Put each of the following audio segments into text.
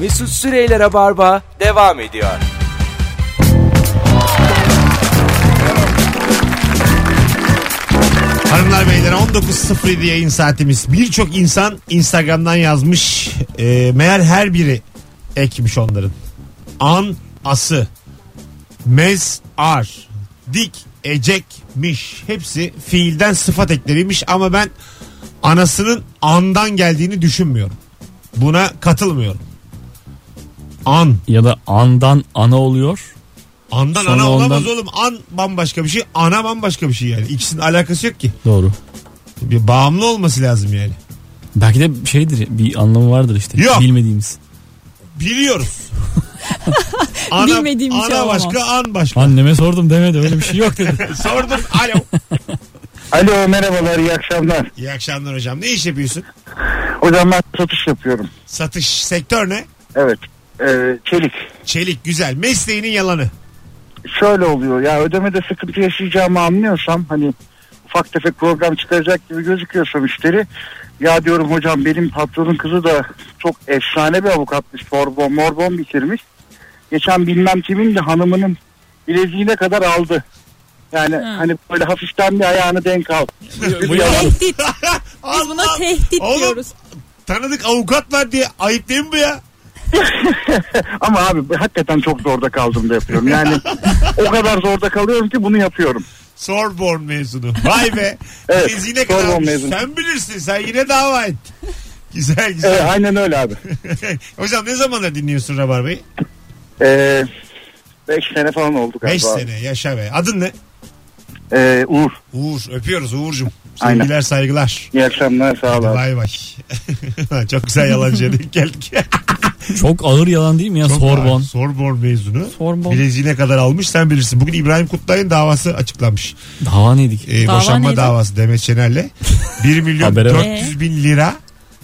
Mesut Süreyler'e barba devam ediyor. Hanımlar beyler 19.07 yayın saatimiz. Birçok insan Instagram'dan yazmış. E, meğer her biri ekmiş onların. An, ası, mez, ar, dik, ecekmiş. Hepsi fiilden sıfat ekleriymiş ama ben anasının andan geldiğini düşünmüyorum. Buna katılmıyorum. An. Ya da andan ana oluyor. Andan Sonra ana olamaz ondan- oğlum. An bambaşka bir şey. Ana bambaşka bir şey yani. İkisinin alakası yok ki. Doğru. Bir bağımlı olması lazım yani. Belki de şeydir bir anlamı vardır işte. Yok. Bilmediğimiz. Biliyoruz. ana, Bilmediğim bir şey ana başka an başka. Anneme sordum demedi öyle bir şey yok dedi. Sordum. Alo. Alo merhabalar iyi akşamlar. İyi akşamlar hocam. Ne iş yapıyorsun? Hocam ben satış yapıyorum. Satış sektör ne? Evet. Ee, çelik. Çelik güzel. Mesleğinin yalanı. Şöyle oluyor ya ödemede sıkıntı yaşayacağımı anlıyorsam hani ufak tefek program çıkaracak gibi gözüküyorsa müşteri ya diyorum hocam benim patronun kızı da çok efsane bir avukatmış. Sorbon morbon bitirmiş. Geçen bilmem kimin de hanımının bileziğine kadar aldı. Yani Ha. hani böyle hafiften bir ayağını denk al. Bu. Tehdit. Biz buna tehdit Oğlum, diyoruz. Tanıdık avukat var diye ayıp değil mi bu ya? Ama abi hakikaten çok zorda kaldım da yapıyorum. Yani o kadar zorda kalıyorum ki bunu yapıyorum. Sorbonne mezunu. Vay be. Evet, Bileziğine kadar Sorbonne almış. mezunu. Sen bilirsin. Sen yine dava et. Güzel güzel. Evet, aynen öyle abi. Hocam ne zamandır dinliyorsun Rabarba'yı? 5 sene falan oldu 5 galiba. sene yaşa be. Adın ne? Ee, Uğur. Uğur öpüyoruz Uğur'cum. Aynen. Sevgiler saygılar. İyi akşamlar sağ ol abi. Bay bay. Çok güzel yalancıya denk geldik. Çok ağır yalan değil mi ya Çok Sorbon? ağır. Sorbon mezunu. Sorbon. Bileziğine kadar almış sen bilirsin. Bugün İbrahim Kutlay'ın davası açıklanmış. Dava neydik? Ee, Dava boşanma neydi? davası Demet Şener'le. 1 milyon Habere bak. 400 bin lira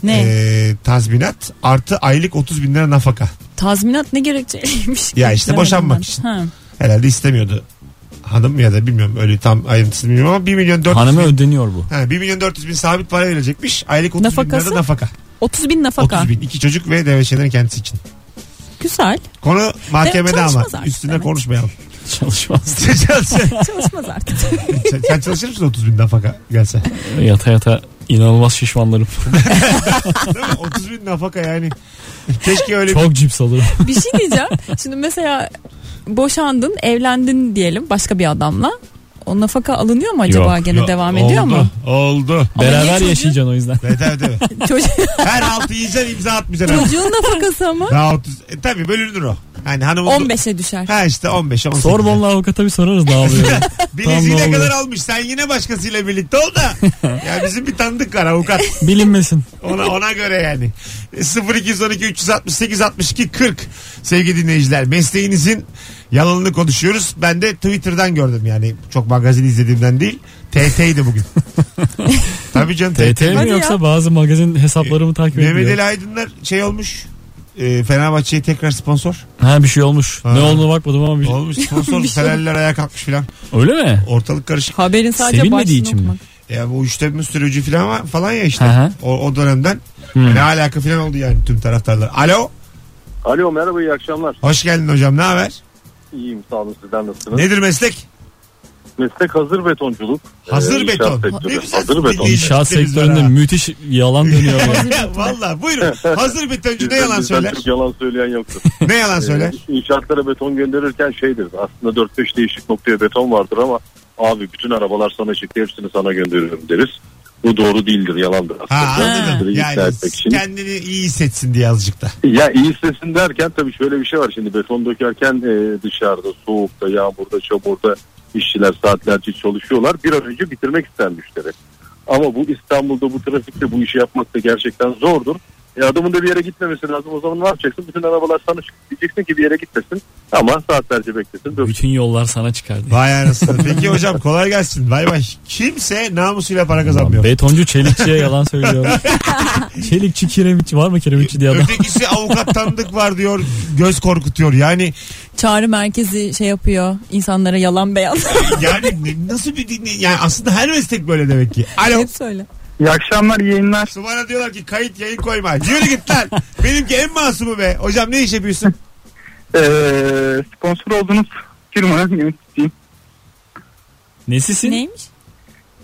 Ne? e, tazminat artı aylık 30 bin lira nafaka. Tazminat ne gerekçeliymiş? Ya işte Bilemedim boşanmak ben. için. Ha. Herhalde istemiyordu. Hanım ya da bilmiyorum öyle tam ayrıntısını bilmiyorum ama 1 milyon 400 Hanıma bin, ödeniyor bu. ha, 1 milyon 400 bin sabit para verilecekmiş. Aylık 30 bin lira Nafakası? da nafaka. 30 bin nafaka. 30 bin. iki çocuk ve Demet Şener'in kendisi için. Güzel. Konu mahkemede ama çalışmaz artık üstüne Demet. konuşmayalım. Çalışmaz. sen, Çalışmaz artık. sen çalışır mısın 30 bin nafaka gelse? yata yata inanılmaz şişmanlarım. Değil mi? 30 bin nafaka yani. Keşke öyle bir Çok cips alırım. bir şey diyeceğim. Şimdi mesela boşandın, evlendin diyelim başka bir adamla. O nafaka alınıyor mu acaba Yok, gene Yo, devam ediyor oldu, mu? Oldu. Ama niye Beraber çocuğu- yaşayacaksın o yüzden. Evet evet evet. Çocuk, Her altı yiyeceksin imza atmayacaksın. çocuğun nafakası ama Daha 30. E, tabii bölünür o. Hani hanımın 15'e düşer. Ha işte 15 18. Sorbon'la avukata bir sorarız ne oluyor. Bileziğine kadar almış. Sen yine başkasıyla birlikte ol da. ya bizim bir tanıdık var avukat. Bilinmesin. Ona ona göre yani. E, 0212 368 62 40 sevgili dinleyiciler. Mesleğinizin yalanını konuşuyoruz. Ben de Twitter'dan gördüm yani. Çok magazin izlediğimden değil. TT'ydi bugün. Tabii canım TT mi Hadi yoksa bazı magazin hesaplarımı takip Mehmet ediyor. Ali Aydınlar şey olmuş. E, Fenerbahçe'ye tekrar sponsor. Ha bir şey olmuş. Ha. Ne olduğunu bakmadım ama bir... Olmuş sponsor. Bir şey Fenerliler ayağa kalkmış filan. Öyle mi? Ortalık karışık. Haberin sadece Sevilmediği için mi? Ya bu üçte sürücü falan var falan ya işte. O, o dönemden Hmm. ne alaka falan oldu yani tüm taraftarlar. Alo. Alo merhaba iyi akşamlar. Hoş geldin hocam ne haber? İyiyim sağ olun sizden nasılsınız? Nedir meslek? Meslek hazır betonculuk. Hazır Ee, beton. sektörü. Ne güzel Hazır beton. İnşaat sektöründe müthiş yalan dönüyor. ya. Valla buyurun. Hazır betoncu ne yalan bizden söyler? Çok yalan söyleyen yoktur. Ne yalan söyler? Ee, İnşaatlara beton gönderirken şeydir. Aslında 4-5 değişik noktaya beton vardır ama abi bütün arabalar sana çıktı hepsini sana gönderiyorum deriz. Bu doğru değildir yalandır aslında. Ha anladım. Yani için. kendini iyi hissetsin diye azıcık da. Ya iyi istesin derken tabii şöyle bir şey var. Şimdi beton dökerken e, dışarıda soğukta yağmurda çamurda işçiler saatlerce çalışıyorlar. Bir an önce bitirmek ister müşteri. Ama bu İstanbul'da bu trafikte bu işi yapmak da gerçekten zordur. E adamın da bir yere gitmemesi lazım. O zaman ne yapacaksın? Bütün arabalar sana çıktı. Diyeceksin ki bir yere gitmesin. Ama saatlerce beklesin. Döksün. Bütün yollar sana çıkardı. Vay anasını. Peki hocam kolay gelsin. Bay bay. Kimse namusuyla para kazanmıyor. Betoncu çelikçiye yalan söylüyor. Çelikçi kiremitçi var mı kiremitçi diye adam. Ötekisi avukat tanıdık var diyor. Göz korkutuyor. Yani Çağrı merkezi şey yapıyor. insanlara yalan beyan. yani ne- nasıl bir dinle yani aslında her meslek böyle demek ki. Alo. Hep söyle. İyi akşamlar iyi yayınlar. Şu bana diyorlar ki kayıt yayın koyma. Yürü git lan. Benimki en masumu be. Hocam ne iş yapıyorsun? Ee, sponsor olduğunuz firmanın yöneticisiyim. Nesisin? Neymiş?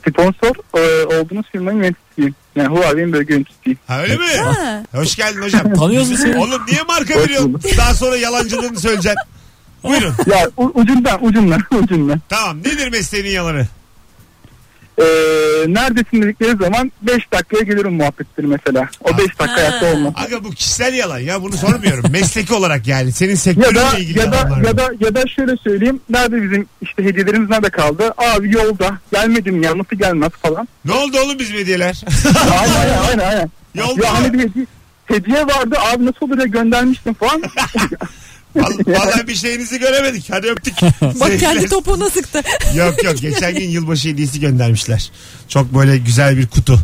Sponsor e, olduğunuz firmanın yöneticisiyim. Yani Huawei'nin bölge yöneticisiyim. Ha öyle mi? Ha. Hoş geldin hocam. Tanıyorsun seni. Oğlum niye marka veriyorsun? Daha sonra yalancılığını söyleyeceksin. Buyurun. Ya u- ucundan ucundan ucundan. Tamam. Nedir mesleğinin yalanı? Ee, neredesin dedikleri zaman 5 dakikaya gelirim muhabbetleri mesela. O 5 dakika Ha. hayatta olmaz. Aga bu kişisel yalan ya bunu sormuyorum. Mesleki olarak yani. Senin Ya sektörünle da ilgili ya da yalanlar ya da ya da şöyle söyleyeyim. Nerede bizim işte hediyelerimiz nerede kaldı? Abi yolda. Gelmedim ya nasıl gelmez falan. Ne oldu oğlum bizim hediyeler? aynen aynen aynen. aynen. Yolda Ya hani bir hediye, hediye vardı abi nasıl olur ya göndermiştim falan. Vallahi, vallahi bir şeyinizi göremedik. Hadi öptük. Bak kendi topuğuna sıktı. Yok yok geçen gün yılbaşı hediyesi göndermişler. Çok böyle güzel bir kutu.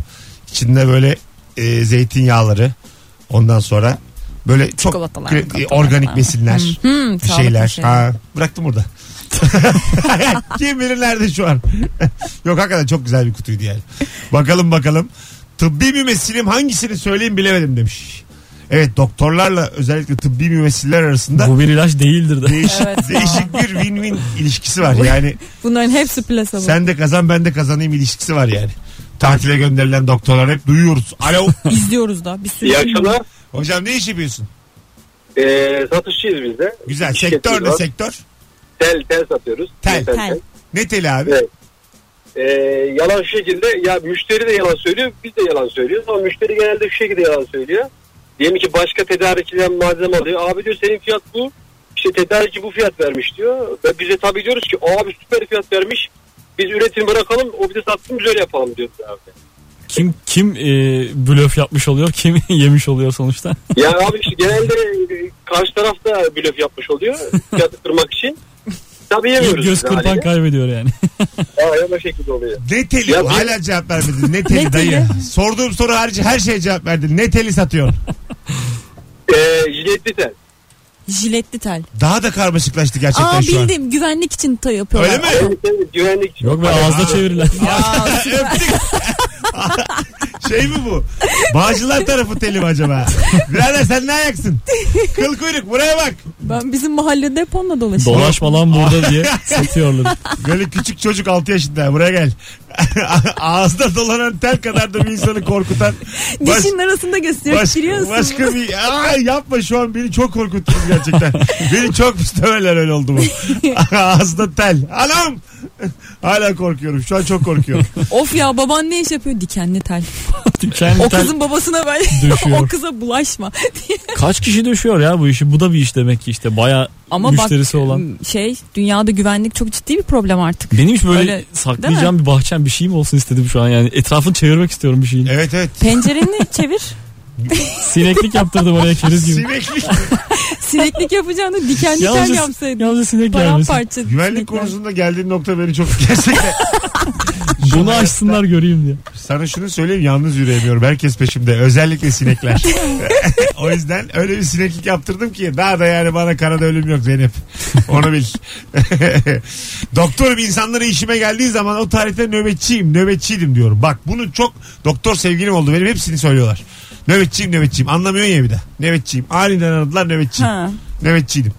İçinde böyle e, zeytinyağları. Ondan sonra böyle çok çikolatalar organik besinler. Bir şeyler. şeyler. Ha, bıraktım burada. Kim bilir nerede şu an. Yok hakikaten çok güzel bir kutuydu yani. Bakalım bakalım. Tıbbi mümessilim hangisini söyleyeyim bilemedim demiş. Evet doktorlarla özellikle tıbbi mümessiller arasında Bu bir ilaç değildir de. değişik, Evet. değişik bir win-win ilişkisi var. Yani Bunların hepsi plasebo. sen de kazan ben de kazanayım ilişkisi var yani. Tatile gönderilen doktorlar hep duyuyoruz. Alo. İzliyoruz da bir sürü. İyi akşamlar. Hocam ne iş yapıyorsun? Ee, satışçıyız biz de. Güzel. Şirketimiz Sektör ne var. sektör? Tel, tel satıyoruz. Tel. Tel. Ne teli abi? Evet. Ee, yalan şu şekilde ya müşteri de yalan söylüyor biz de yalan söylüyoruz ama müşteri genelde şu şekilde yalan söylüyor. Diyelim ki başka tedarikçiden malzeme alıyor. Abi diyor senin fiyat bu. İşte tedarikçi bu fiyat vermiş diyor. Ve bize tabii diyoruz ki abi süper fiyat vermiş. Biz üretim bırakalım o bize satsın biz öyle yapalım diyoruz abi. Kim kim e, blöf yapmış oluyor, kim yemiş oluyor sonuçta. Ya abi işte genelde karşı taraf da blöf yapmış oluyor fiyatı kırmak için. Tabii yemiyoruz. göz biz kırpan haliyle. kaybediyor yani. Aynen o şekilde oluyor. Ne teli? Ya bir- Hala cevap vermedin. Ne teli dayı? Sorduğum soru harici her şeye cevap verdin. Ne teli satıyorsun? Ee, jiletli tel. Jiletli tel. Daha da karmaşıklaştı gerçekten Aa şu an. bildim güvenlik için ta yapıyorlar. Öyle mi? Evet, evet, güvenlik için. Yok be ağızda çevirilen. Öptük. şey mi bu? Bağcılar tarafı teli mi acaba? Birader sen ne ayaksın? Kıl kuyruk buraya bak. Ben bizim mahallede hep onunla dolaşıyorum. Dolaşma lan burada diye satıyorlar. Böyle küçük çocuk 6 yaşında buraya gel. Ağızda dolanan tel kadar da bir insanı korkutan. baş- arasında gösteriyor. Baş, Biliyorsun. başka bir Ay yapma şu an beni çok korkuttunuz gerçekten. beni çok müstemeler öyle oldu bu. Ağızda tel. Anam. Hala korkuyorum. Şu an çok korkuyorum. Of ya baban ne iş yapıyor? Dikenli tel. Kendi O tel kızın babasına ben o kıza bulaşma. kaç kişi döşüyor ya bu işi? Bu da bir iş demek ki işte baya Ama müşterisi bak olan. şey dünyada güvenlik çok ciddi bir problem artık. Benim hiç böyle Öyle, saklayacağım bir bahçem bir şeyim olsun istedim şu an yani. Etrafını çevirmek istiyorum bir şeyin. Evet evet. Pencereni çevir. Sineklik yaptırdım oraya keriz gibi. Sineklik. Sineklik yapacağını dikenli tel Yalnızca, yapsaydın. yalnızca sinek gelmesin. Paramparça. Güvenlik sinekler. konusunda geldiğin nokta beni çok gerçekten. Bunu açsınlar göreyim diye. Sana şunu söyleyeyim yalnız yürüyemiyorum. Herkes peşimde. Özellikle sinekler. o yüzden öyle bir sineklik yaptırdım ki daha da yani bana karada ölüm yok Zeynep. Onu bil. Doktorum insanlara işime geldiği zaman o tarihte nöbetçiyim, nöbetçiydim diyorum. Bak bunu çok doktor sevgilim oldu. Benim hepsini söylüyorlar. Nöbetçiyim, nöbetçiyim. Anlamıyorsun ya bir de. Nöbetçiyim. Aniden aradılar nöbetçiyim. Ha. Nöbetçiydim.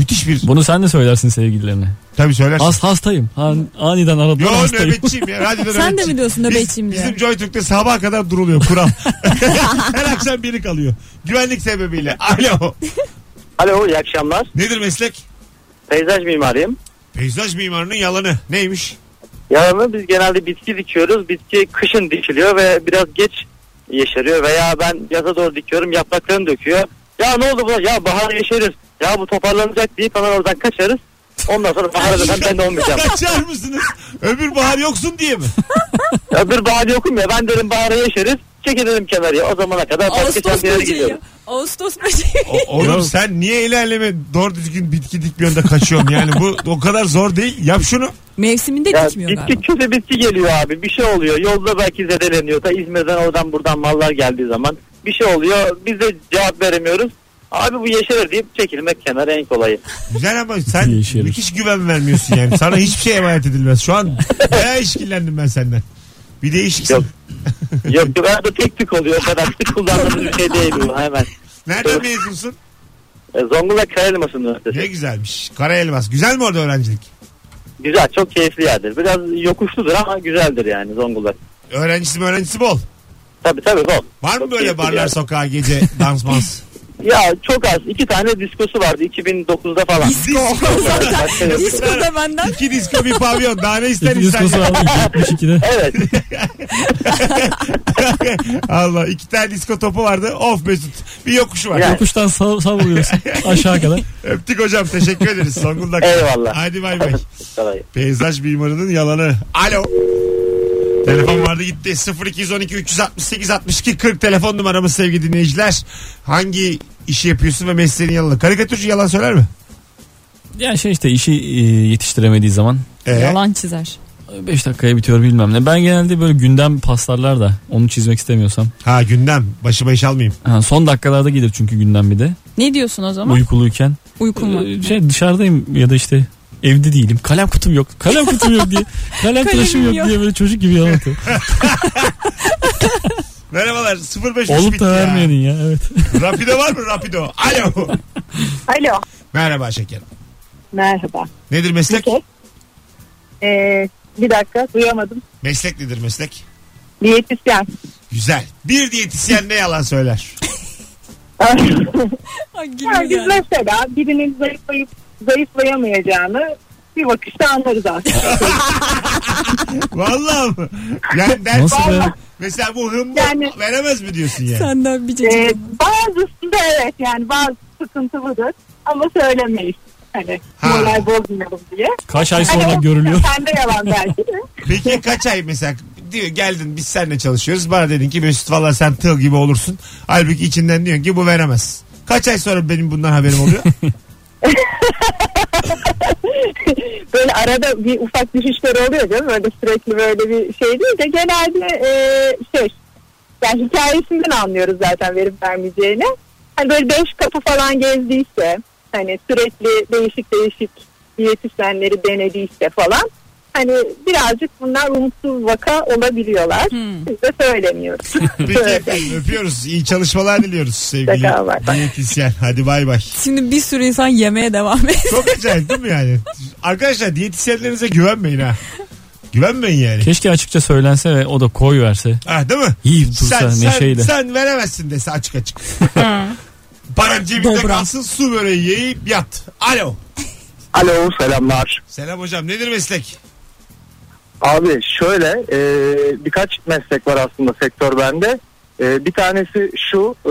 Müthiş bir... Bunu sen de söylersin sevgililerine. Tabii söylersin. Has, hastayım. Han, aniden aradılar Yo hastayım. nöbetçiyim ya. Radyoda Sen de nöbetçiyim. mi diyorsun Biz- nöbetçiyim diye? Bizim JoyTürk'te sabaha kadar duruluyor kural. Her akşam biri kalıyor. Güvenlik sebebiyle. Alo. Alo iyi akşamlar. Nedir meslek? Peyzaj mimarıyım. Peyzaj mimarının yalanı. Neymiş? Yarını biz genelde bitki dikiyoruz. Bitki kışın dikiliyor ve biraz geç yeşeriyor. Veya ben yaza doğru dikiyorum yapraklarını döküyor. Ya ne oldu bu? Ya bahar yeşerir. Ya bu toparlanacak deyip hemen oradan kaçarız. Ondan sonra bahara dönem ben de olmayacağım. Kaçar mısınız? Öbür bahar yoksun diye mi? Öbür bahar yokum ya ben derim bahara yeşeriz. Çekilirim kenarıya o zamana kadar başka çantaya gidiyorum. Ağustos böceği. O- oğlum sen niye ilerleme doğru düzgün bitki dikmiyorsun da kaçıyorsun? Yani bu o kadar zor değil. Yap şunu. Mevsiminde Ya dikmiyor bitki galiba. köse bitki geliyor abi bir şey oluyor yolda belki zedeleniyor da İzmir'den oradan buradan mallar geldiği zaman bir şey oluyor biz de cevap veremiyoruz. Abi bu yeşerir deyip çekilmek kenara en kolayı. Güzel ama sen Yeşerir. müthiş güven vermiyorsun yani. Sana hiçbir şey emanet edilmez. Şu an bayağı işkillendim ben senden. Bir değişiksin. Yok. Yok yok arada tek tük oluyor. O kadar kullandığımız bir şey değil bu hemen. Nereden mezunsun? E, Zonguldak Üniversitesi. Ne güzelmiş. Kara elmas. Güzel mi orada öğrencilik? Güzel çok keyifli yerdir. Biraz yokuşludur ama güzeldir yani Zonguldak. Öğrencisi mi öğrencisi bol. Tabii tabii bol. Var mı Çok böyle keyifli bir barlar yer. sokağa gece dans mans? Ya çok az. iki tane diskosu vardı 2009'da falan. Disco. Başka yok. Disco da benden. İki disko bir pavyon. Daha ne ister İki insan? diskosu aldı 72'de. Evet. Allah iki tane disko topu vardı. Of Mesut. Bir yokuşu var. Yani. Yokuştan sav savuruyorsun aşağı kadar. Öptük hocam. Teşekkür ederiz. Zonguldak. Eyvallah. Hadi bay bay. Kolay. Peyzaj mimarının yalanı. Alo. Telefon vardı gitti. 0212 368 62 40 telefon numaramız sevgili dinleyiciler. Hangi işi yapıyorsun ve mesleğin yalanı? Karikatürcü yalan söyler mi? Ya şey işte işi e, yetiştiremediği zaman Ee, Yalan çizer. 5 dakikaya bitiyor bilmem ne. Ben genelde böyle gündem paslarlar da onu çizmek istemiyorsam. Ha gündem. Başıma iş almayayım. Ha, son dakikalarda gelir çünkü gündem bir de. Ne diyorsun o zaman? Uykuluyken. Uykum var. Ee, Şey dışarıdayım ya da işte evde değilim. Kalem kutum yok. Kalem kutum yok diye. Kalem tıraşım yok, yok. diye böyle çocuk gibi yalan atıyor. Merhabalar 05 Olup bitti da ya. vermeyenin ya evet. Rapido var mı Rapido? Alo. Alo. Merhaba şekerim. Merhaba. Nedir meslek? Ee, bir dakika duyamadım. Meslek nedir meslek? Diyetisyen. Güzel. Bir diyetisyen ne yalan söyler? Ay, yani gülüyor biz yani. mesela birinin zayıflayıp zayıflayamayacağını bir bakışta anlarız aslında. Vallahi mı? Yani ders Nasıl be? Mesela bu hımbo Yani- veremez mi diyorsun yani? Senden bir ee, cacık. bazısında evet yani bazı sıkıntılıdır ama söylemeyiz. Hani Ha. moral bozmayalım diye. Kaç ay Hani sonra o- görülüyor. Sende yalan belki de. Peki kaç ay mesela diyor geldin biz seninle çalışıyoruz. Bana dedin ki Mesut valla sen tıl gibi olursun. Halbuki içinden diyorsun ki bu veremez. Kaç ay sonra benim bundan haberim oluyor? böyle arada bir ufak düşüşler oluyor değil mi? Böyle sürekli böyle bir şey değil de genelde e, şey yani hikayesinden anlıyoruz zaten verip vermeyeceğini. Hani böyle beş kapı falan gezdiyse hani sürekli değişik değişik diyetisyenleri denediyse falan hani birazcık bunlar umutsuz vaka olabiliyorlar. Hmm. Biz de söylemiyoruz. Peki öpüyoruz. İyi çalışmalar diliyoruz sevgili diyetisyen. Hadi bay bay. Şimdi bir sürü insan yemeye devam ediyor. Çok acayip değil mi yani? Arkadaşlar diyetisyenlerinize güvenmeyin ha. Güvenmeyin yani. Keşke açıkça söylense ve o da koy verse. Ah değil mi? Yiyip dursa Sen, sen, neşeyle. sen veremezsin dese açık açık. Paran cebinde Dobra. kalsın su böreği yiyip yat. Alo. Alo selamlar. Selam hocam nedir meslek? Abi şöyle e, birkaç meslek var aslında sektör bende. E, bir tanesi şu e,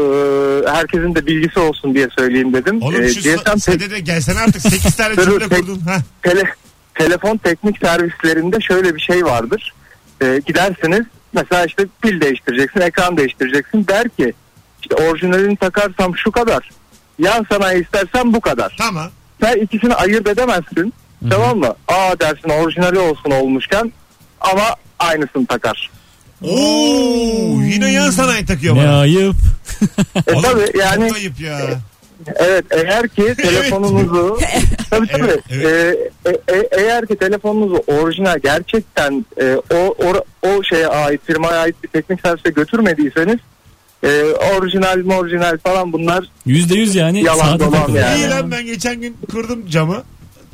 herkesin de bilgisi olsun diye söyleyeyim dedim. Oğlum E, şu GSM sede de gelsene artık 8 tane cümle kurdun. Ha. tele- telefon teknik servislerinde şöyle bir şey vardır. E, gidersiniz mesela işte pil değiştireceksin, ekran değiştireceksin. Der ki işte orijinalini takarsam şu kadar. Yan sanayi istersen bu kadar. Tamam. Sen ikisini ayırt edemezsin. Tamam mı? Aa dersin orijinali olsun olmuşken ama aynısını takar. Oo, yine yan sanayi takıyor Ne bana. ayıp. E Oğlum, tabii yani Çok ayıp ya. evet eğer ki telefonunuzu tabii tabii Evet, E, e, e- eğer ki telefonunuzu orijinal gerçekten e, o, o o şeye ait firmaya ait bir teknik servise götürmediyseniz e, orijinal orijinal falan bunlar Yüzde yüz yani Yalan saate dolan takılıyor. yani. İyi lan ben geçen gün kırdım camı.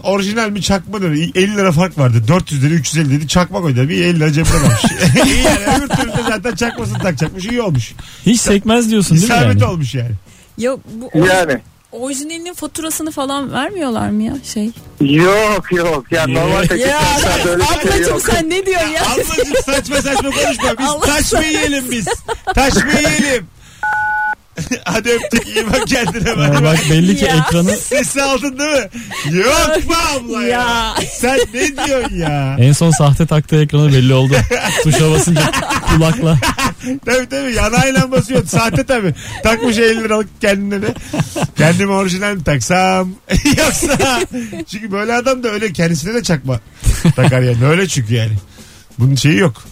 Orijinal mi çakma dedi. 50 lira fark vardı. 400 dedi 350 dedi. Çakma koydu. Bir 50 lira cebine kalmış. iyi yani öbür türlü de zaten çakmasını takacakmış. iyi olmuş. Hiç sekmez diyorsun değil mi İsabet yani? olmuş yani. Ya bu yani orijinalinin faturasını falan vermiyorlar mı ya şey? yok yok yani normal Ya bir şey ablacım yok. sen ne diyorsun ya? Ablacım saçma saçma konuşma. Biz Allah taş mı yiyelim biz? Taş mı yiyelim? Hadi öptük iyi bak kendine. Bak. bak belli ki Ya. ekranı Sesi aldın değil mi? Yok mu abla ya? Ya. Sen ne diyorsun ya? en son sahte taktığı ekranı belli oldu. Tuşa basınca kulakla. Tabii tabii yanayla basıyor. Sahte tabii. Takmış 50 liralık kendine de. Kendime orijinal mi taksam? Yoksa. Çünkü böyle adam da öyle kendisine de çakma takar yani. Öyle çünkü yani. Bunun şeyi yok.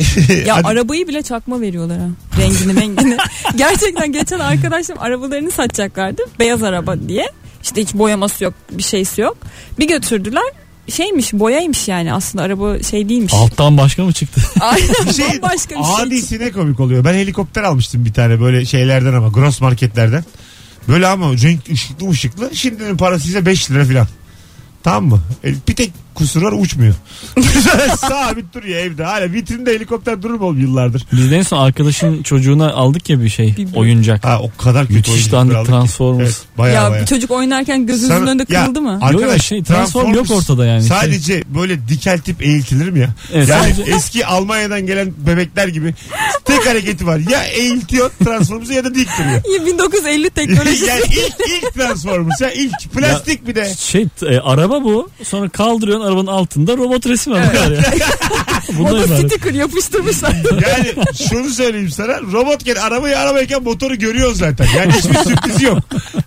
Ya Hadi. arabayı bile çakma veriyorlar ha. Rengini rengini. Gerçekten geçen arkadaşım arabalarını satacaklardı. Beyaz araba diye. İşte hiç boyaması yok bir şeysi yok. Bir götürdüler. şeymiş boyaymış yani aslında araba şey değilmiş. Alttan başka mı çıktı? Aynen şey başka bir şey. adisi ne komik oluyor. Ben helikopter almıştım bir tane böyle şeylerden ama gross marketlerden. Böyle ama renk ışıklı ışıklı. Şimdinin parası ise 5 lira falan. Tamam mı? E, bir tek kusur var uçmuyor. Sabit duruyor evde. Hala vitrinde helikopter durur mu yıllardır? Biz de en son arkadaşın çocuğuna aldık ya bir şey oyuncak. Ha o kadar kötü Müthiş dandik. Transformers. Evet, baya ya baya. çocuk oynarken gözünüzün Sana- önünde ya, kırıldı mı? Arkadaş Yok, şey, Transform Transformers yok ortada yani. Sadece böyle dikeltip eğiltilir mi ya? Evet, yani sadece- eski Almanya'dan gelen bebekler gibi tek hareketi var. Ya eğiltiyor Transformers'ı ya da dik duruyor. Ya 1950 teknolojisi. yani ilk, ilk Transformers ya ilk plastik bir de. Şey e, araba bu. Sonra kaldırıyorsun arabanın altında robot resmi var. Ya. Bundan Ona ibaret. sticker yapıştırmışlar. Yani şunu söyleyeyim sana. Robotken arabayı arabayken motoru görüyor zaten. Yani hiçbir sürprizi yok.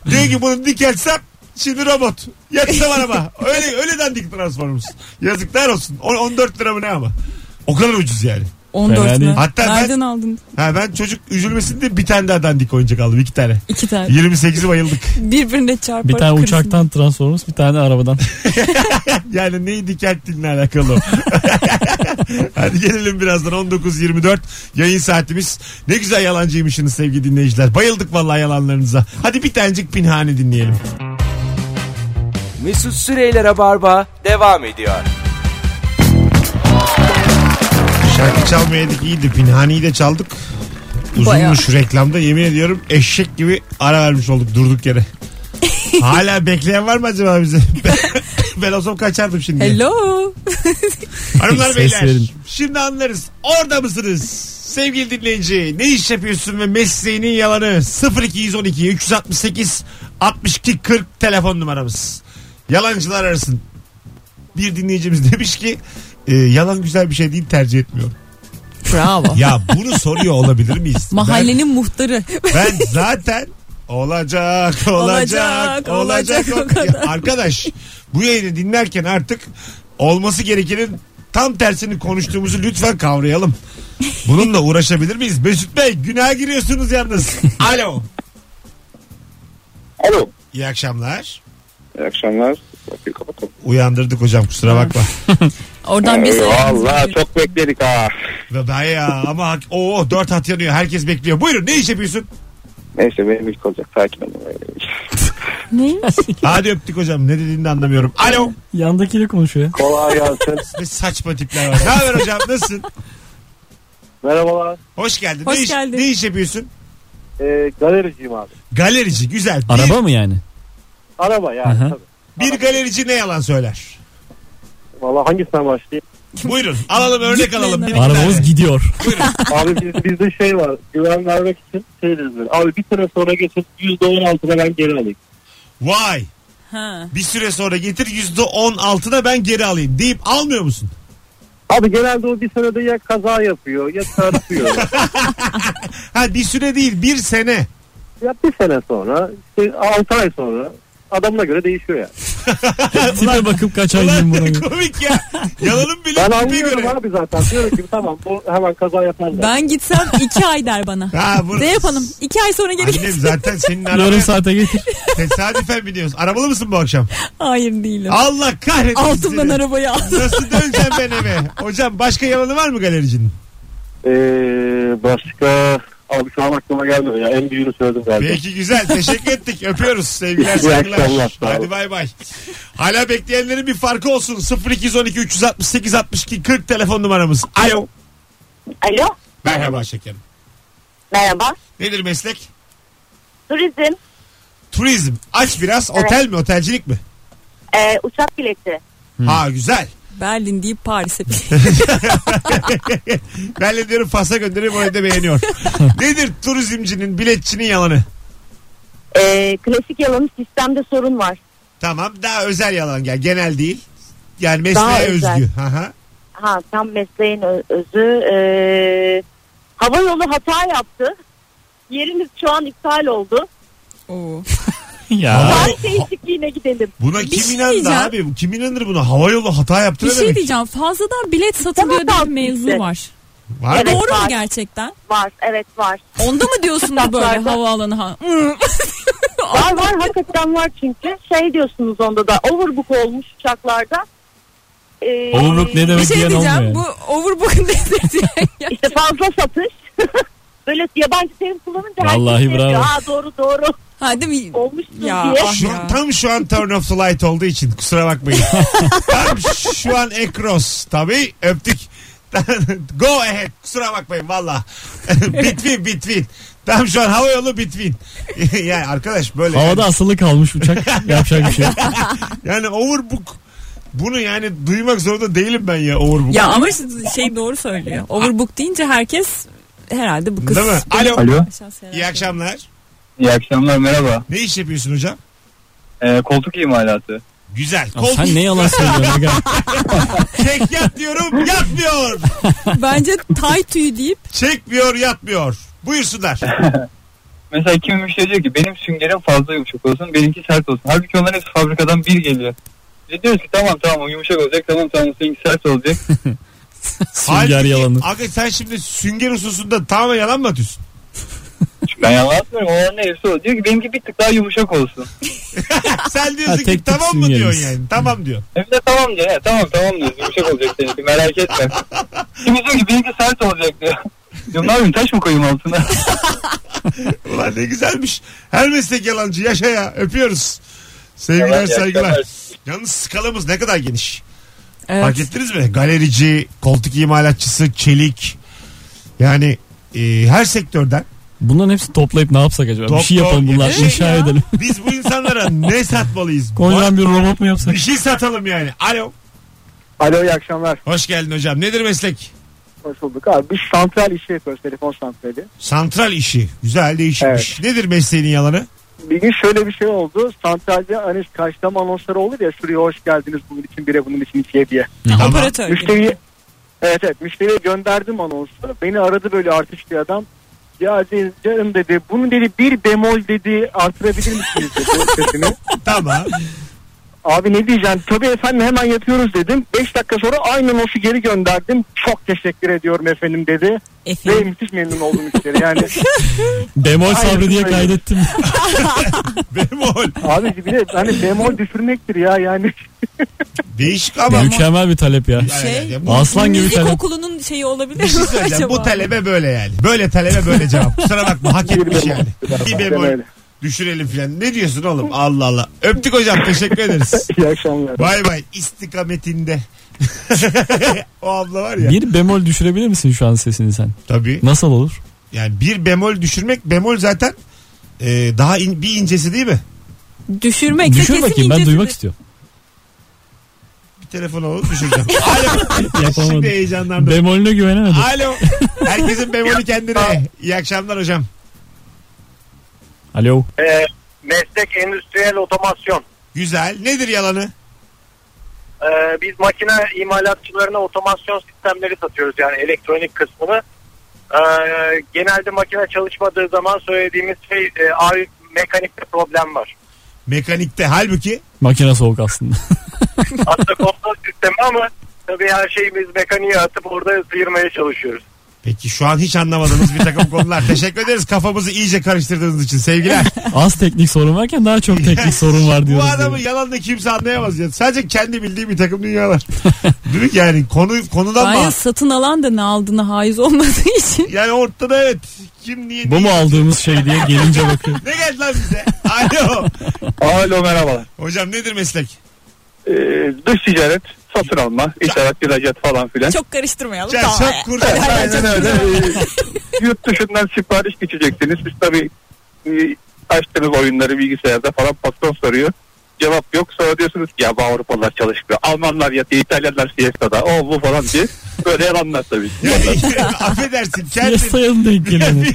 Diyor ki bunu dikelsem şimdi robot. Yatsam araba. Öyle, öyle dandik Transformers. Yazıklar olsun. On- 14 lira mı ne ama. O kadar ucuz yani. 14 Fena mü? Hatta ben- Nereden aldın? Ha ben çocuk üzülmesin diye bir tane daha dandik oyuncak aldım. iki tane. İki tane. 28'i bayıldık. Birbirine çarpar. Bir tane kırsın. uçaktan Transformers bir tane arabadan. Yani neyi dikelttiğinle alakalı o. Hadi gelelim birazdan 19.24 yayın saatimiz. Ne güzel yalancıymışsınız sevgili dinleyiciler. Bayıldık vallahi yalanlarınıza. Hadi bir tanecik pinhane dinleyelim. Mesut Süreyler'e barba devam ediyor. Şarkı çalmayaydık iyiydi. Pinhaneyi de çaldık. Uzunmuş reklamda yemin ediyorum eşek gibi ara vermiş olduk durduk yere. Hala bekleyen var mı acaba bize? ben olsam kaçardım şimdi. Hello. Hanımlar beyler verin. şimdi anlarız. Orada mısınız? Sevgili dinleyici ne iş yapıyorsun ve mesleğinin yalanı 0212 368 62 40 telefon numaramız. Yalancılar arasın. Bir dinleyicimiz demiş ki e, yalan güzel bir şey değil tercih etmiyorum. Bravo. Ya bunu soruyor olabilir miyiz? Mahallenin muhtarı. Ben, zaten olacak olacak Olacak, olacak. olacak, o kadar. Arkadaş bu yayını dinlerken artık olması gerekenin tam tersini konuştuğumuzu lütfen kavrayalım. Bununla uğraşabilir miyiz? Mesut Bey günah giriyorsunuz yalnız. Alo. Alo. İyi akşamlar. İyi akşamlar. Bakayım kapatalım. Uyandırdık hocam kusura bakma. Oradan bir Vallahi çok bekledik ha. Ve ben ya ama hak- oo dört hat yanıyor herkes bekliyor. Buyurun ne iş yapıyorsun? Neyse benim ilk olacak. Sakin olun. Ne? Hadi öptük hocam ne dediğini de anlamıyorum. Alo. Yandakiyle konuşuyor. Kolay gelsin. Ne saçma tipler var. Ne haber hocam nasılsın? Merhabalar. Hoş geldin. Hoş ne, iş, geldin. ne iş yapıyorsun? Ee, galericiyim abi. Galerici güzel. Bir- Araba mı yani? Araba yani Aha. tabii. Bir galerici ne yalan söyler? Valla hangisinden başlayayım? Buyurun alalım örnek alalım. Bir iki Arabamız tane. gidiyor. abi biz, bizde şey var. Güven vermek için şey deriz böyle. Abi bir sene sonra geçin %16'da ben geri alayım. Vay Ha. bir süre sonra getir yüzde on altına ben geri alayım deyip almıyor musun? Abi genelde o bir senede ya kaza yapıyor ya çarpıyor. Ha bir süre değil bir sene. ya bir sene sonra işte 6 ay sonra adamına göre değişiyor yani. Tipe bakıp kaç ay Ulan buna. ne komik ya. Yalanın bile Ben tipe anlıyorum göre. abi zaten. Diyorum ki tamam bu hemen kaza yapar. zaten. Ben gitsem iki ay der bana. Ha, bu... Ne yapalım? İki ay sonra geri Annem git. zaten senin Yarım arabaya saate getir. tesadüfen biniyoruz. Arabalı mısın bu akşam? Hayır değilim. Allah kahretsin Altından seni. arabayı aldım. Nasıl döneceğim ben eve? Hocam başka yalanı var mı galericinin? Ee, başka abi şu an aklıma gelmedi ya. En büyüğünü söyledim galiba. Peki güzel. Teşekkür ettik. Öpüyoruz. Sevgiler saygılar. Hadi bay bay. Hala bekleyenlerin bir farkı olsun. 0212 368 62 40 telefon numaramız. Alo. Alo. Merhaba şekerim. Merhaba. Nedir meslek? Turizm. Turizm. Aç biraz. Otel mi? Otelcilik mi? e, uçak bileti. Ha güzel. Berlin deyip Paris'e. ben de diyorum Fas'a göndereyim orayı da beğeniyor. Nedir turizmcinin, biletçinin yalanı? E, klasik yalanı sistemde sorun var. Tamam daha özel yalan gel. Genel değil. Yani mesleğe Daha özel. özgü. Aha. Ha tam mesleğin ö- özü. E, hava yolu hata yaptı. Yerimiz şu an iptal oldu. Oo. ya. Tarih değişikliğine gidelim. Buna Bir kim şey inandı diyeceğim. abi? Kim inanır buna? Havayolu hata yaptı Bir ne şey demek? diyeceğim. Fazladan bilet satılıyor Tamam, diye bir tamam, mevzu işte. var. Var mı? Evet. Doğru mu var. gerçekten? Var evet var. Onda mı diyorsunuz böyle Kitaplarda. havaalanı ha? Var var hakikaten var çünkü. Şey diyorsunuz onda da overbook olmuş uçaklarda. e, Overbook ne demek Bir şey diyen diyeceğim. olmuyor. Bu overbook nedir diye. işte fazla satış. Böyle yabancı terim kullanınca Vallahi herkes şey bravo. diyor, Ha doğru doğru Ha değil mi? olmuşsun Ya, diye. ah Şu ya. tam şu an turn off the light olduğu için kusura bakmayın. tam şu an ekros tabii öptük. Go ahead kusura bakmayın valla. between between. Tam şu an hava yolu between. yani arkadaş böyle. Havada yani, asılı kalmış uçak. Yapacak bir şey. yok. yani overbook. Bunu yani duymak zorunda değilim ben ya overbook. Ya ama şey doğru söylüyor. Overbook deyince herkes herhalde bu kız. Değil mi? Alo. Alo. İyi akşamlar. İyi akşamlar merhaba. Ne iş yapıyorsun hocam? Ee, koltuk imalatı. Güzel. Ya Kol sen ne yalan söylüyorsun? aga? çek yat diyorum yatmıyor. Bence tay tüyü deyip Çekmiyor yatmıyor. Buyursunlar. Mesela kimi müşteri diyor ki benim süngerim fazla yumuşak olsun benimki sert olsun. Halbuki onların hepsi fabrikadan bir geliyor. Biz diyoruz ki tamam tamam o yumuşak olacak tamam tamam seninki sert olacak. Sünger Halbuki, yalanı. Aga sen şimdi sünger hususunda tamamen yalan mı atıyorsun? Ben yalan atmıyorum onların hepsi o. Diyor ki benimki bir tık daha yumuşak olsun. sen diyorsun Ha, ki tek tük tamam mı diyorsun yani? Tamam diyor. Hem de tamam diyor. He, tamam tamam diyor yumuşak olacak seninki merak etme. Kimi diyor ki benimki sert olacak diyor. Diyorum ne yapayım taş mı koyayım altına? Ulan ne güzelmiş. Her meslek yalancı yaşa ya. Öpüyoruz. Sevgiler Yalan, iyi saygılar. akşamlar. Yalnız skalamız ne kadar geniş. evet. Fark ettiniz mi? Galerici, koltuk imalatçısı, çelik. Yani e, her sektörden Bunların hepsini toplayıp ne yapsak acaba? Top- bir şey yapalım bunlar. Evet inşa ya. edelim. biz bu insanlara ne satmalıyız? Kocaman bir robot mu yapsak? Bir şey satalım yani. Alo. Alo iyi akşamlar. Hoş geldin hocam. Nedir meslek? Hoş bulduk abi. Biz santral işi yapıyoruz. Telefon santrali. Santral işi. Güzel değişikmiş. Nedir mesleğinin yalanı? Bir gün şöyle bir şey oldu. Santralde hani karşılama anonsları olur ya şuraya hoş geldiniz bunun için bire bunun için ikiye diye. Tamam. Operatör. Müşteriye evet evet müşteriye gönderdim anonsu. Beni aradı böyle artist bir adam. Ya dedi, canım dedi bunu dedi bir bemol dedi artırabilir misiniz dedi. Tamam. Abi ne diyeceğim tabii efendim hemen yapıyoruz dedim. 5 dakika sonra aynı anonsu geri gönderdim. Çok teşekkür ediyorum efendim dedi. Ve Efendim. müthiş memnun oldum müşteri yani. Bemol sabri diye kaydettim. Bemol. Abi bir de hani bemol düşürmektir ya yani. Değişik ama. Mükemmel bir talep ya. Şey, bu- Aslan gibi Müzik talep. okulunun şeyi olabilir şey mi söyleyeceğim. Bu acaba? talebe böyle yani. Böyle talebe böyle cevap. Kusura bakma hak etmiş yani. Bir bemol. Düşürelim filan. Ne diyorsun oğlum? Allah Allah. Öptük hocam. Teşekkür ederiz. İyi akşamlar. Bay bay. İstikametinde. o abla var ya. Bir bemol düşürebilir misin şu an sesini sen? Tabii. Nasıl olur? Yani bir bemol düşürmek bemol zaten e, daha in- bir incesi değil mi? Düşürmek de Düşür kesin bakayım ben incesidir. duymak istiyorum. Bir telefon alıp düşüreceğim. Alo. Şimdi Yapamadım. heyecanlandım. Bemolüne güvenemedim. Alo. Herkesin bemolü kendine. İyi akşamlar hocam. Alo. Ee, meslek endüstriyel otomasyon. Güzel. Nedir yalanı? Ee, biz makine imalatçılarına otomasyon sistemleri satıyoruz yani elektronik kısmını. Ee, genelde makine çalışmadığı zaman söylediğimiz şey e, mekanikte problem var. Mekanikte. Halbuki Makine soğuk aslında. Aslında kontrol sistemi ama tabii her şeyimiz mekaniğe atıp orada sıyırmaya çalışıyoruz. Peki şu an hiç anlamadığımız bir takım konular. Teşekkür ederiz kafamızı iyice karıştırdığınız için. Sevgiler. Az teknik sorun varken daha çok teknik sorun var Bu diyoruz. adamın diye. yalanını kimse anlayamaz ya. Sadece kendi bildiği bir takım dünyalar. Değil mi yani konu konudan Bence mı? satın alan da ne aldığını haiz olmadığı için. Yani ortada evet. Kim niye Bu mu niye- aldığımız şey diye gelince bakıyor. Ne geldi lan bize? Alo. Alo merhabalar. Hocam nedir meslek? Ee, dış ticaret, satın alma, ithalat, ihracat falan filan. Çok karıştırmayalım. Ya tamam. çok kurtar. Aynen çok öyle. Yurt dışından sipariş geçeceksiniz. Biz tabii e, açtığınız oyunları bilgisayarda falan patron soruyor. Cevap yok. Sonra diyorsunuz ki ya bu Avrupalılar çalışmıyor. Almanlar yatıyor, İtalyanlar siesta'da. O bu falan diye. Böyle yalanlar tabii. Yani, affedersin kendin Fiesta'ya mı denk geliyor?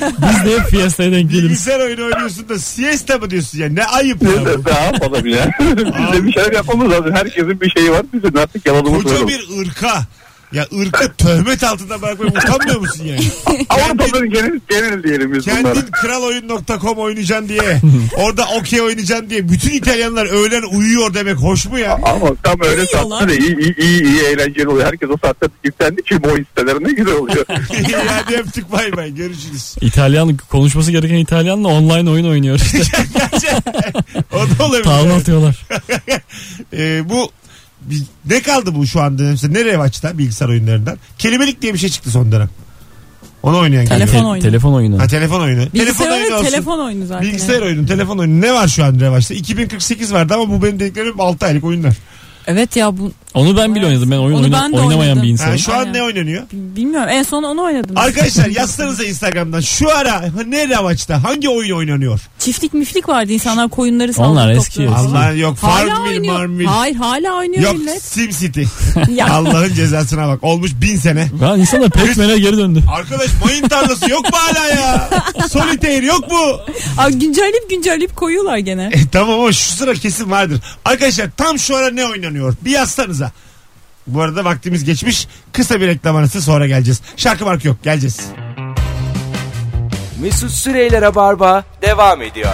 Biz de hep Fiesta'ya denk geliriz. bilgisayar oyunu oynuyorsun da siesta mı diyorsun ya? Ne ayıp ya bu. Ne daha yapalım ya. Biz de bir şeyler yapmamız lazım. Herkesin bir şeyi var. Bizim artık yalanımız Koca var. bir ırka. Ya ırkı töhmet altında bırakmaya utanmıyor musun yani? Avrupa'nın genel, genel diyelim biz bunlara. Kendin kraloyun.com oynayacaksın diye. Orada okey oynayacaksın diye. Bütün İtalyanlar öğlen uyuyor demek hoş mu ya? Ama tam öyle sattı da iyi, iyi, iyi, iyi eğlenceli oluyor. Herkes o saatte yüklendi ki bu oyun sitelerine güzel oluyor. Hadi öptük bay bay görüşürüz. İtalyan konuşması gereken İtalyanla online oyun oynuyor işte. o da olabilir. Tavla atıyorlar. Ee, bu Biz- Ne kaldı bu şu anda? Mesela ne revaçta bilgisayar oyunlarından? Kelimelik diye bir şey çıktı son dönem. Onu oynayan Telefon geliyor. oyunu. Telefon oyunu. Ha telefon oyunu. telefon Bilgisayar oyunu oyunu olsun. telefon oyunu zaten. Bilgisayar oyunu, telefon oyunu. Ne var şu an revaçta? 2048 vardı ama bu benim dediklerim 6 aylık oyunlar. Evet ya bu Onu ben bile oynadım. Ben oyun Onu oyna- ben de oynamayan oynadım. bir Ha, insanım. şu an Aynen. ne oynanıyor? bilmiyorum en son onu oynadım. Arkadaşlar yazsanıza Instagram'dan şu ara ne revaçta hangi oyun oynanıyor? Çiftlik miflik vardı insanlar koyunları saldırıp Onlar eski. topluyordu. Allah yok Hala Farmville, oynuyor. Marmville. Hayır hala oynuyor Yok millet. SimCity. Ya. Allah'ın cezasına bak. Olmuş bin sene. Ben insanlar Pac-Man'e geri döndü. Arkadaş mayın tarlası yok mu hala ya? Solitaire yok mu? Aa, güncelleyip güncelleyip koyuyorlar gene. E, tamam ama şu sıra kesin vardır. Arkadaşlar tam şu ara ne oynanıyor? Bir yazsanıza. Bu arada vaktimiz geçmiş. Kısa bir reklam arası sonra geleceğiz. Şarkı mark yok geleceğiz. Mesut Süreyler'e barba devam ediyor.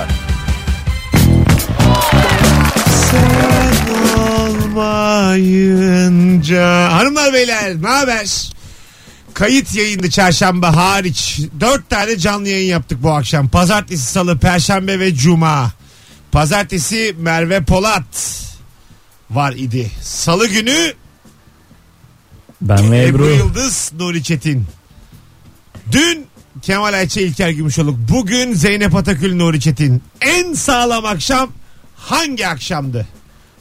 Sen olmayınca. Hanımlar beyler ne haber? Kayıt yayındı çarşamba hariç. Dört tane canlı yayın yaptık bu akşam. Pazartesi, salı, perşembe ve cuma. Pazartesi Merve Polat var idi. Salı günü Ben ve Ebru Ebru. Yıldız, Nuri Çetin. Dün Kemal Ayça İlker Gümüşoluk. Bugün Zeynep Atakül, Nuri Çetin. En sağlam akşam hangi akşamdı?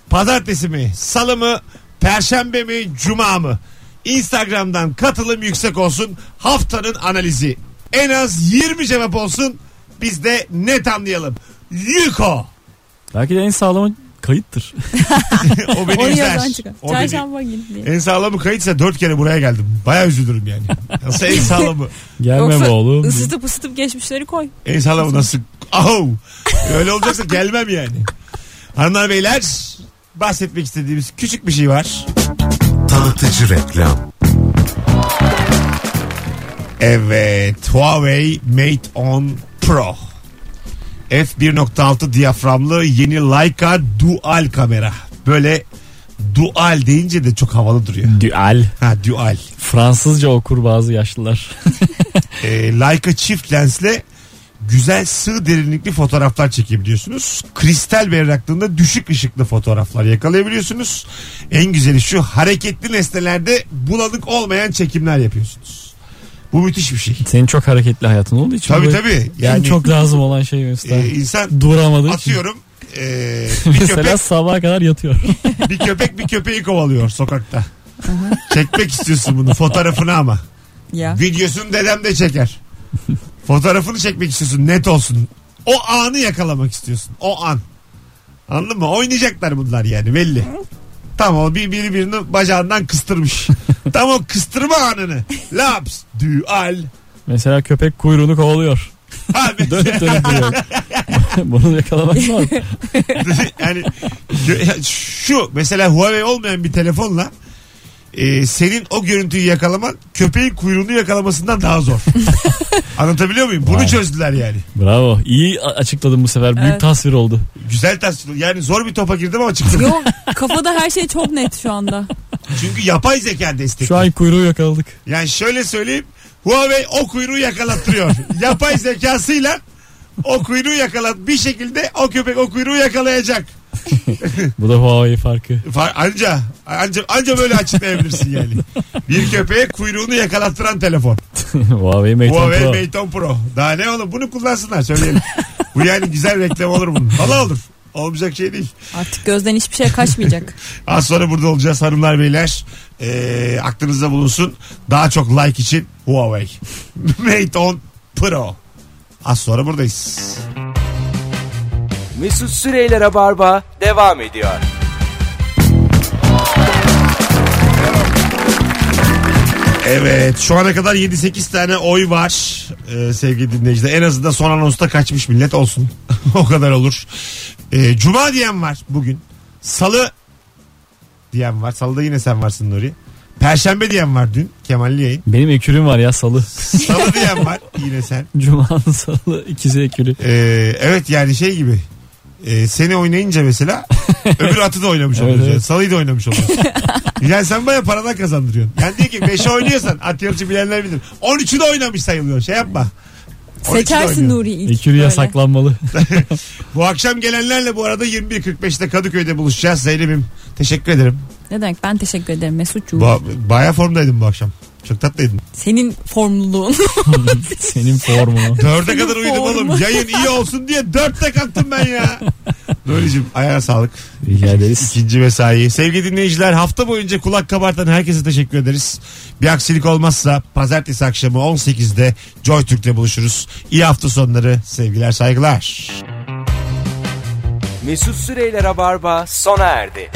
Pazartesi mi? Salı mı? Perşembe mi? Cuma mı? Instagram'dan katılım yüksek olsun. Haftanın analizi. En az 20 cevap olsun. Biz de net anlayalım. Yuko. Belki de en sağlamı kayıttır. o beni Onu üzer. yazan çıkar. O beni- Çarşamba günü diye. En sağlamı kayıtsa dört kere buraya geldim. Baya üzülürüm yani. Nasıl en sağlamı? Gelme Yoksa be oğlum. ısıtıp ısıtıp geçmişleri koy. En sağlamı nasıl? Ahu. Öyle olacaksa gelmem yani. Hanımlar beyler bahsetmek istediğimiz küçük bir şey var. Tanıtıcı reklam. Evet Huawei Mate 10 Pro. F1.6 diyaframlı yeni Leica dual kamera. Böyle dual deyince de çok havalı duruyor. Dual. Ha dual. Fransızca okur bazı yaşlılar. e, Leica çift lensle güzel sığ derinlikli fotoğraflar çekebiliyorsunuz. Kristal berraklığında düşük ışıklı fotoğraflar yakalayabiliyorsunuz. En güzeli şu hareketli nesnelerde bulanık olmayan çekimler yapıyorsunuz. Bu müthiş bir şey. Senin çok hareketli hayatın olduğu için. Tabii tabii. En Yani çok lazım olan şey Mesut e, insan Duramadığı için. atıyorum e, bir, Mesela köpek, sabaha kadar yatıyor. bir köpek bir köpeği kovalıyor sokakta. Çekmek istiyorsun bunu fotoğrafını ama. Ya. Videosunu dedem de çeker. Fotoğrafını çekmek istiyorsun net olsun. O anı yakalamak istiyorsun. O an. Anladın mı? Oynayacaklar bunlar yani belli. Tamam o bir, biri birini bacağından kıstırmış. Tam o kıstırma anını. Laps. Dual. Mesela köpek kuyruğunu kovalıyor. Ha, Dönüp dönüp duruyor. Bunu yakalamak zor. yani şu mesela Huawei olmayan bir telefonla e, senin o görüntüyü yakalaman köpeğin kuyruğunu yakalamasından daha zor. Anlatabiliyor muyum? Bunu Vay. çözdüler yani. Bravo. İyi açıkladın bu sefer. Büyük Evet. tasvir oldu. Güzel tasvir. Yani zor bir topa girdim ama çıktım. Yok kafada her şey çok net şu anda. Çünkü yapay zeka destekli. Şu an kuyruğu yakaladık. Yani şöyle söyleyeyim. Huawei o kuyruğu yakalattırıyor. yapay zekasıyla o kuyruğu yakalat bir şekilde o köpek o kuyruğu yakalayacak. Bu da Huawei farkı. Fa- Anca, anca, anca böyle açıklayabilirsin yani. Bir köpeğe kuyruğunu yakalattıran telefon. Huawei Mate 10 Huawei Pro. Mate 10 Pro. Daha ne oğlum bunu kullansınlar söyleyelim. Bu yani güzel reklam olur bunun. Valla olur. Olmayacak şey değil. Artık gözden hiçbir şey kaçmayacak. Az sonra burada olacağız hanımlar beyler. Ee, aklınızda bulunsun. Daha çok like için Huawei. Mate 10 Pro. Az sonra buradayız. Mesut Süreyler'e barba devam ediyor. Evet şu ana kadar 7-8 tane oy var ee, sevgili dinleyiciler. En azından son anonsta kaçmış millet olsun. o kadar olur. Ee, Cuma diyen var bugün. Salı diyen var. Salıda yine sen varsın Nuri. Perşembe diyen var dün. Kemalli yayın. Benim ekürüm var ya salı. Salı diyen var yine sen. Cuma'nın salı ikisi ekürü. Ee, evet yani şey gibi. Ee, seni oynayınca mesela öbür atı da oynamış Evet, oluyorsun. evet. Salıyı da oynamış oluyorsun. yani sen baya paradan kazandırıyorsun. Yani diyor ki 5'e oynuyorsan at yarışı bilenler bilir. 13'ü de oynamış sayılıyor. Şey yapma. 13'ü de Seçersin. Nuri ilk. Böyle. yasaklanmalı. Bu akşam gelenlerle bu arada 21.45'te Kadıköy'de buluşacağız. Zeynep'im teşekkür ederim. Ne demek ben teşekkür ederim Mesut'cuğum. Ba- Baya formdaydın bu akşam. Çok tatlıydın. Senin formluluğun. Senin formunu. Dörde kadar uyudum formu. oğlum. Yayın iyi olsun diye dörtte kalktım ben ya. Nuri'cim ayağına sağlık. Rica ederiz. İkinci mesai. Sevgili dinleyiciler hafta boyunca kulak kabartan herkese teşekkür ederiz. Bir aksilik olmazsa pazartesi akşamı 18'de Joy Türk'te buluşuruz. İyi hafta sonları sevgiler saygılar. Mesut Süreyler'e barba sona erdi.